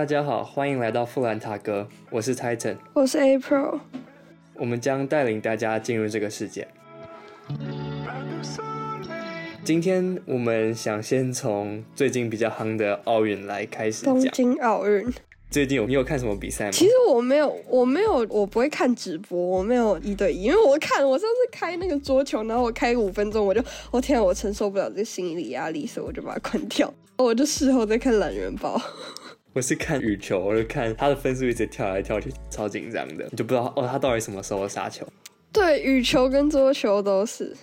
大家好，欢迎来到富兰塔哥，我是 Titan，我是 April，我们将带领大家进入这个世界。今天我们想先从最近比较夯的奥运来开始讲。东京奥运。最近有你有看什么比赛吗？其实我没有，我没有，我不会看直播，我没有一对一，因为我看我上次开那个桌球，然后我开五分钟，我就我天啊，我承受不了这个心理压力，所以我就把它关掉。我就事后再看懒人包。我是看羽球，我就看他的分数一直跳来跳去，超紧张的，你就不知道哦，他到底什么时候杀球？对，羽球跟桌球都是。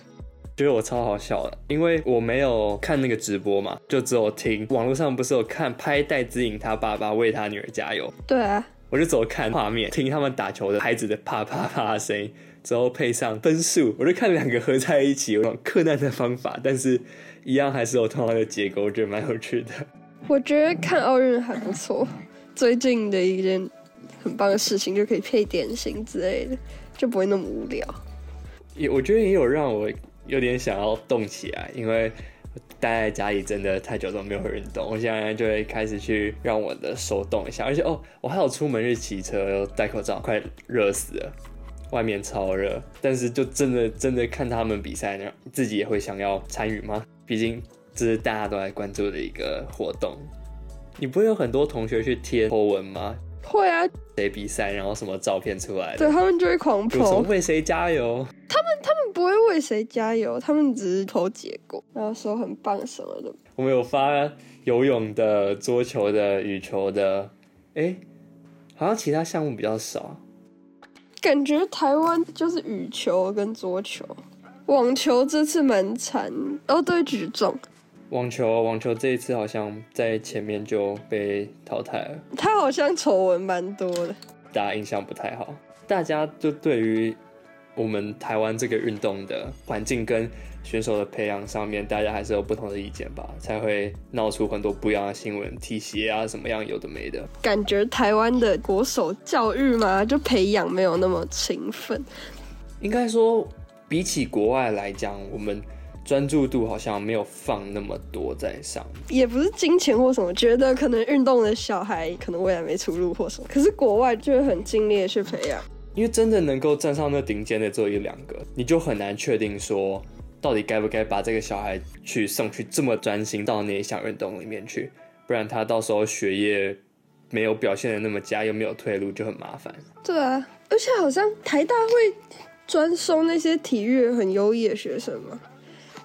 觉得我超好笑的，因为我没有看那个直播嘛，就只有听网络上不是有看拍戴资颖他爸爸为他女儿加油，对啊，我就走看画面，听他们打球的孩子的啪啪啪的声音，之后配上分数，我就看两个合在一起，有种克难的方法，但是一样还是有同样的结构，我觉得蛮有趣的。我觉得看奥运还不错，最近的一件很棒的事情就可以配点心之类的，就不会那么无聊。也我觉得也有让我。有点想要动起来，因为待在家里真的太久都没有运动。我现在就会开始去让我的手动一下，而且哦，我还有出门去骑车，又戴口罩，快热死了，外面超热。但是就真的真的看他们比赛，自己也会想要参与吗？毕竟这是大家都在关注的一个活动。你不会有很多同学去贴 po 文吗？会啊，谁比赛，然后什么照片出来，对他们就会狂泼，为谁加油？他们他们不会为谁加油，他们只是投结果，然后说很棒什么的。我们有发游泳的、桌球的、羽球的，哎，好像其他项目比较少。感觉台湾就是羽球跟桌球，网球这次蛮惨，哦对，举重。网球，网球这一次好像在前面就被淘汰了。他好像丑闻蛮多的，大家印象不太好。大家就对于我们台湾这个运动的环境跟选手的培养上面，大家还是有不同的意见吧，才会闹出很多不一样的新闻，体协啊什么样有的没的。感觉台湾的国手教育嘛，就培养没有那么勤奋。应该说，比起国外来讲，我们。专注度好像没有放那么多在上，也不是金钱或什么，觉得可能运动的小孩可能未来没出路或什么。可是国外就会很尽力的去培养，因为真的能够站上那顶尖的只有一两个，你就很难确定说到底该不该把这个小孩去送去这么专心到那一项运动里面去，不然他到时候学业没有表现的那么佳，又没有退路，就很麻烦。对啊，而且好像台大会专收那些体育很优异的学生吗？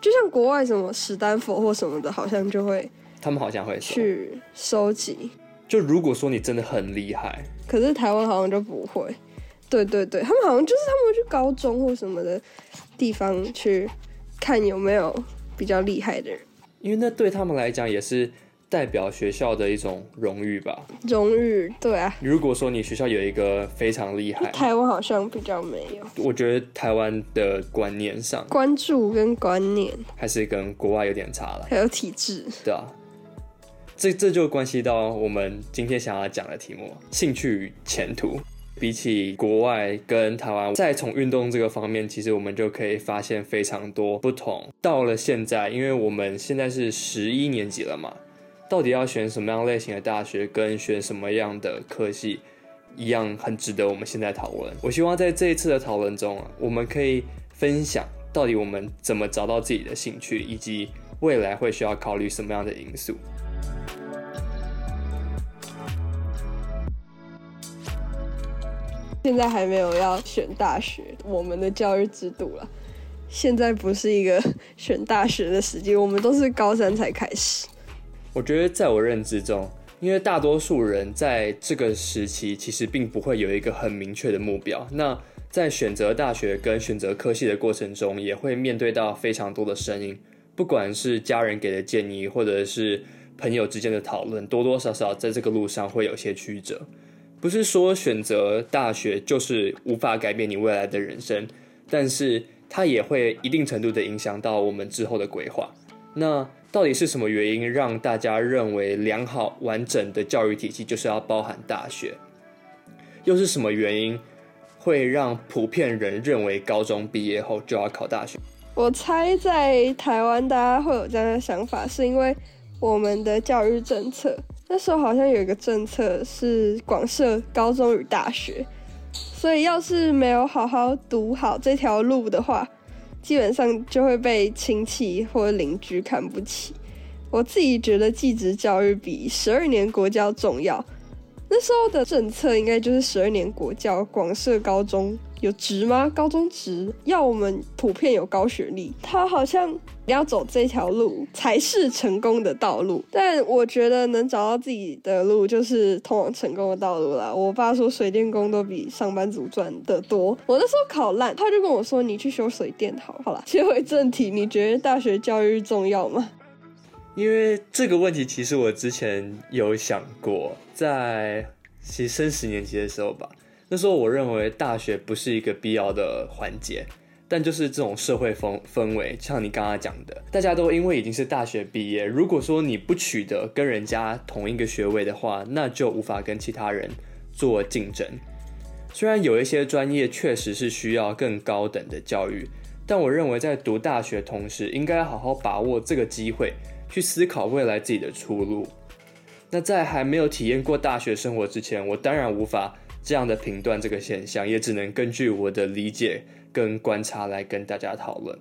就像国外什么史丹佛或什么的，好像就会，他们好像会去收集。就如果说你真的很厉害，可是台湾好像就不会。对对对，他们好像就是他们会去高中或什么的地方去看有没有比较厉害的人，因为那对他们来讲也是。代表学校的一种荣誉吧，荣誉对啊。如果说你学校有一个非常厉害，台湾好像比较没有。我觉得台湾的观念上，关注跟观念还是跟国外有点差了。还有体制，对啊。这这就关系到我们今天想要讲的题目——兴趣与前途。比起国外跟台湾，再从运动这个方面，其实我们就可以发现非常多不同。到了现在，因为我们现在是十一年级了嘛。到底要选什么样类型的大学，跟选什么样的科系，一样很值得我们现在讨论。我希望在这一次的讨论中啊，我们可以分享到底我们怎么找到自己的兴趣，以及未来会需要考虑什么样的因素。现在还没有要选大学，我们的教育制度了，现在不是一个选大学的时机，我们都是高三才开始。我觉得在我认知中，因为大多数人在这个时期其实并不会有一个很明确的目标。那在选择大学跟选择科系的过程中，也会面对到非常多的声音，不管是家人给的建议，或者是朋友之间的讨论，多多少少在这个路上会有些曲折。不是说选择大学就是无法改变你未来的人生，但是它也会一定程度的影响到我们之后的规划。那到底是什么原因让大家认为良好完整的教育体系就是要包含大学？又是什么原因会让普遍人认为高中毕业后就要考大学？我猜在台湾大家会有这样的想法，是因为我们的教育政策。那时候好像有一个政策是广设高中与大学，所以要是没有好好读好这条路的话，基本上就会被亲戚或邻居看不起。我自己觉得继职教育比十二年国教重要。那时候的政策应该就是十二年国教，广设高中有职吗？高中职要我们普遍有高学历，他好像要走这条路才是成功的道路。但我觉得能找到自己的路就是通往成功的道路啦。我爸说水电工都比上班族赚的多。我那时候考烂，他就跟我说你去修水电好。好了，切回正题，你觉得大学教育重要吗？因为这个问题，其实我之前有想过，在其实升十年级的时候吧，那时候我认为大学不是一个必要的环节，但就是这种社会氛氛围，像你刚刚讲的，大家都因为已经是大学毕业，如果说你不取得跟人家同一个学位的话，那就无法跟其他人做竞争。虽然有一些专业确实是需要更高等的教育，但我认为在读大学同时，应该好好把握这个机会。去思考未来自己的出路。那在还没有体验过大学生活之前，我当然无法这样的评断这个现象，也只能根据我的理解跟观察来跟大家讨论。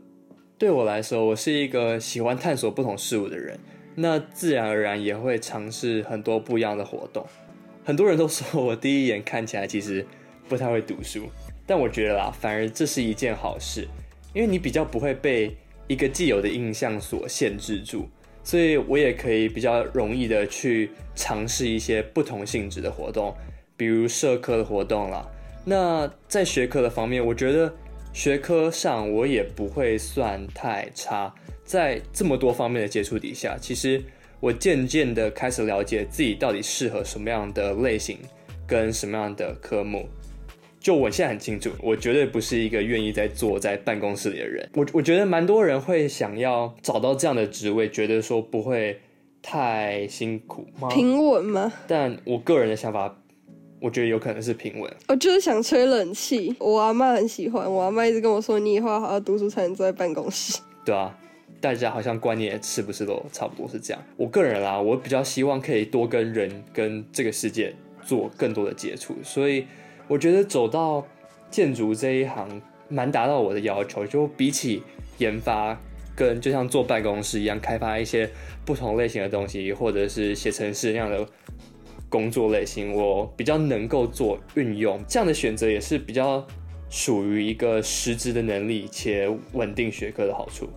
对我来说，我是一个喜欢探索不同事物的人，那自然而然也会尝试很多不一样的活动。很多人都说我第一眼看起来其实不太会读书，但我觉得啦，反而这是一件好事，因为你比较不会被一个既有的印象所限制住。所以我也可以比较容易的去尝试一些不同性质的活动，比如社科的活动啦。那在学科的方面，我觉得学科上我也不会算太差。在这么多方面的接触底下，其实我渐渐的开始了解自己到底适合什么样的类型跟什么样的科目。就我现在很清楚，我绝对不是一个愿意在坐在办公室里的人。我我觉得蛮多人会想要找到这样的职位，觉得说不会太辛苦吗？平稳吗？但我个人的想法，我觉得有可能是平稳。我就是想吹冷气。我阿妈很喜欢，我阿妈一直跟我说，你以后好好读书才能坐在办公室。对啊，大家好像观念是不是都差不多是这样？我个人啦，我比较希望可以多跟人跟这个世界做更多的接触，所以。我觉得走到建筑这一行蛮达到我的要求，就比起研发跟就像坐办公室一样开发一些不同类型的东西，或者是写程式那样的工作类型，我比较能够做运用。这样的选择也是比较属于一个实质的能力且稳定学科的好处。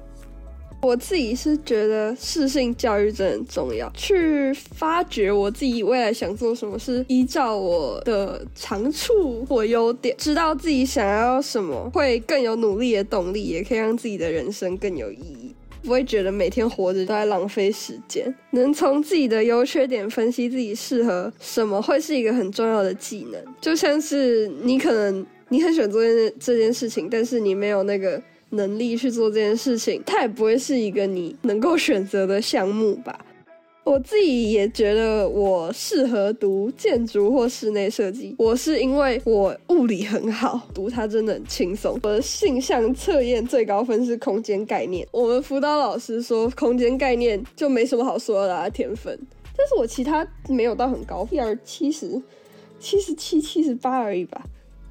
我自己是觉得适性教育真的很重要，去发掘我自己未来想做什么，是依照我的长处或优点，知道自己想要什么，会更有努力的动力，也可以让自己的人生更有意义，不会觉得每天活着都在浪费时间。能从自己的优缺点分析自己适合什么，会是一个很重要的技能。就像是你可能你很喜欢做这这件事情，但是你没有那个。能力去做这件事情，它也不会是一个你能够选择的项目吧。我自己也觉得我适合读建筑或室内设计。我是因为我物理很好，读它真的很轻松。我的性向测验最高分是空间概念。我们辅导老师说空间概念就没什么好说的啦天分，但是我其他没有到很高，一点七十、七十七、七十八而已吧。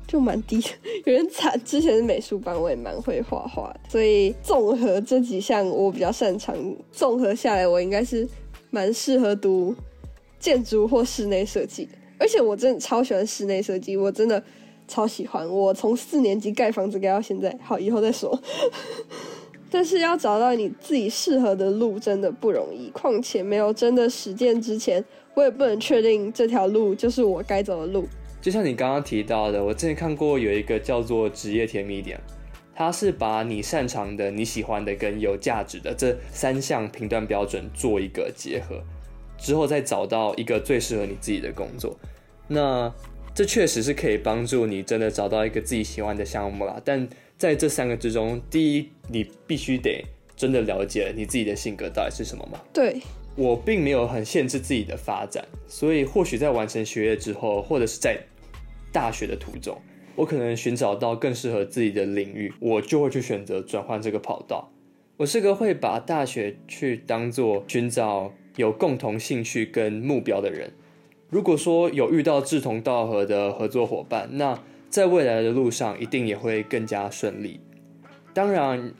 就蛮低，有点惨。之前是美术班，我也蛮会画画的，所以综合这几项我比较擅长。综合下来，我应该是蛮适合读建筑或室内设计的。而且我真的超喜欢室内设计，我真的超喜欢。我从四年级盖房子盖到现在，好，以后再说。但是要找到你自己适合的路真的不容易，况且没有真的实践之前，我也不能确定这条路就是我该走的路。就像你刚刚提到的，我之前看过有一个叫做职业甜蜜点，它是把你擅长的、你喜欢的跟有价值的这三项评断标准做一个结合，之后再找到一个最适合你自己的工作。那这确实是可以帮助你真的找到一个自己喜欢的项目啦。但在这三个之中，第一，你必须得真的了解你自己的性格到底是什么嘛？对。我并没有很限制自己的发展，所以或许在完成学业之后，或者是在大学的途中，我可能寻找到更适合自己的领域，我就会去选择转换这个跑道。我是个会把大学去当做寻找有共同兴趣跟目标的人。如果说有遇到志同道合的合作伙伴，那在未来的路上一定也会更加顺利。当然，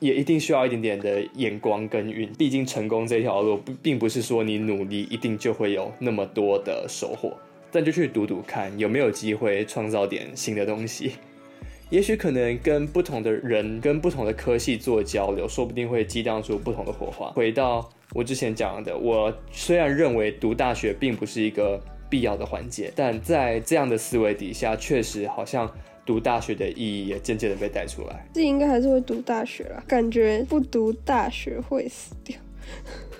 也一定需要一点点的眼光跟运。毕竟成功这条路，并不是说你努力一定就会有那么多的收获。但就去读读看，有没有机会创造点新的东西。也许可能跟不同的人、跟不同的科系做交流，说不定会激荡出不同的火花。回到我之前讲的，我虽然认为读大学并不是一个必要的环节，但在这样的思维底下，确实好像读大学的意义也渐渐的被带出来。自己应该还是会读大学了，感觉不读大学会死掉。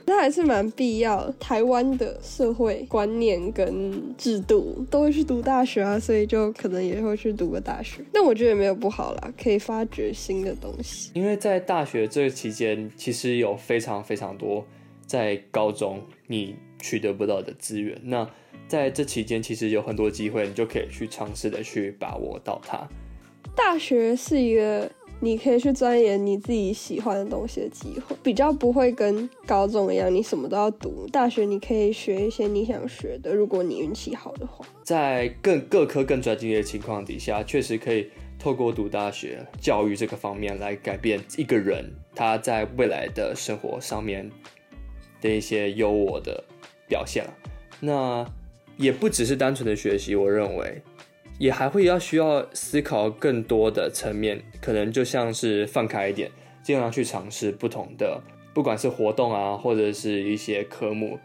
那还是蛮必要。台湾的社会观念跟制度都会去读大学啊，所以就可能也会去读个大学。但我觉得也没有不好啦，可以发掘新的东西。因为在大学这个期间，其实有非常非常多在高中你取得不到的资源。那在这期间，其实有很多机会，你就可以去尝试的去把握到它。大学是一个。你可以去钻研你自己喜欢的东西的机会，比较不会跟高中一样，你什么都要读。大学你可以学一些你想学的，如果你运气好的话。在更各科更专精的情况底下，确实可以透过读大学教育这个方面来改变一个人他在未来的生活上面的一些优我的表现了。那也不只是单纯的学习，我认为。也还会要需要思考更多的层面，可能就像是放开一点，尽量去尝试不同的，不管是活动啊，或者是一些科目，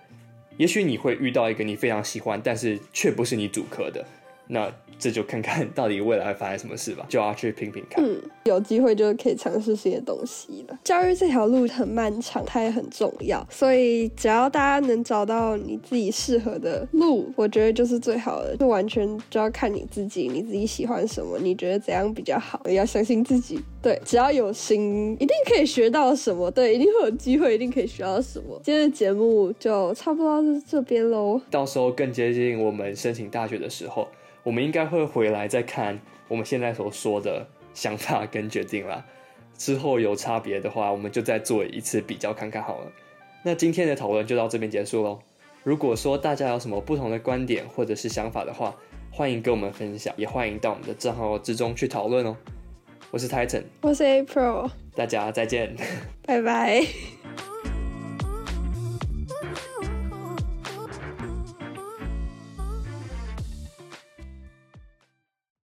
也许你会遇到一个你非常喜欢，但是却不是你主科的，那。这就看看到底未来会发生什么事吧，就要去拼拼看。嗯，有机会就可以尝试新的东西了。教育这条路很漫长，它也很重要，所以只要大家能找到你自己适合的路，我觉得就是最好的。就完全就要看你自己，你自己喜欢什么，你觉得怎样比较好，要相信自己。对，只要有心，一定可以学到什么。对，一定会有机会，一定可以学到什么。今天的节目就差不多到这边喽。到时候更接近我们申请大学的时候。我们应该会回来再看我们现在所说的想法跟决定啦。之后有差别的话，我们就再做一次比较看看好了。那今天的讨论就到这边结束喽。如果说大家有什么不同的观点或者是想法的话，欢迎跟我们分享，也欢迎到我们的账号之中去讨论哦。我是 Titan，我是 April，大家再见，拜拜。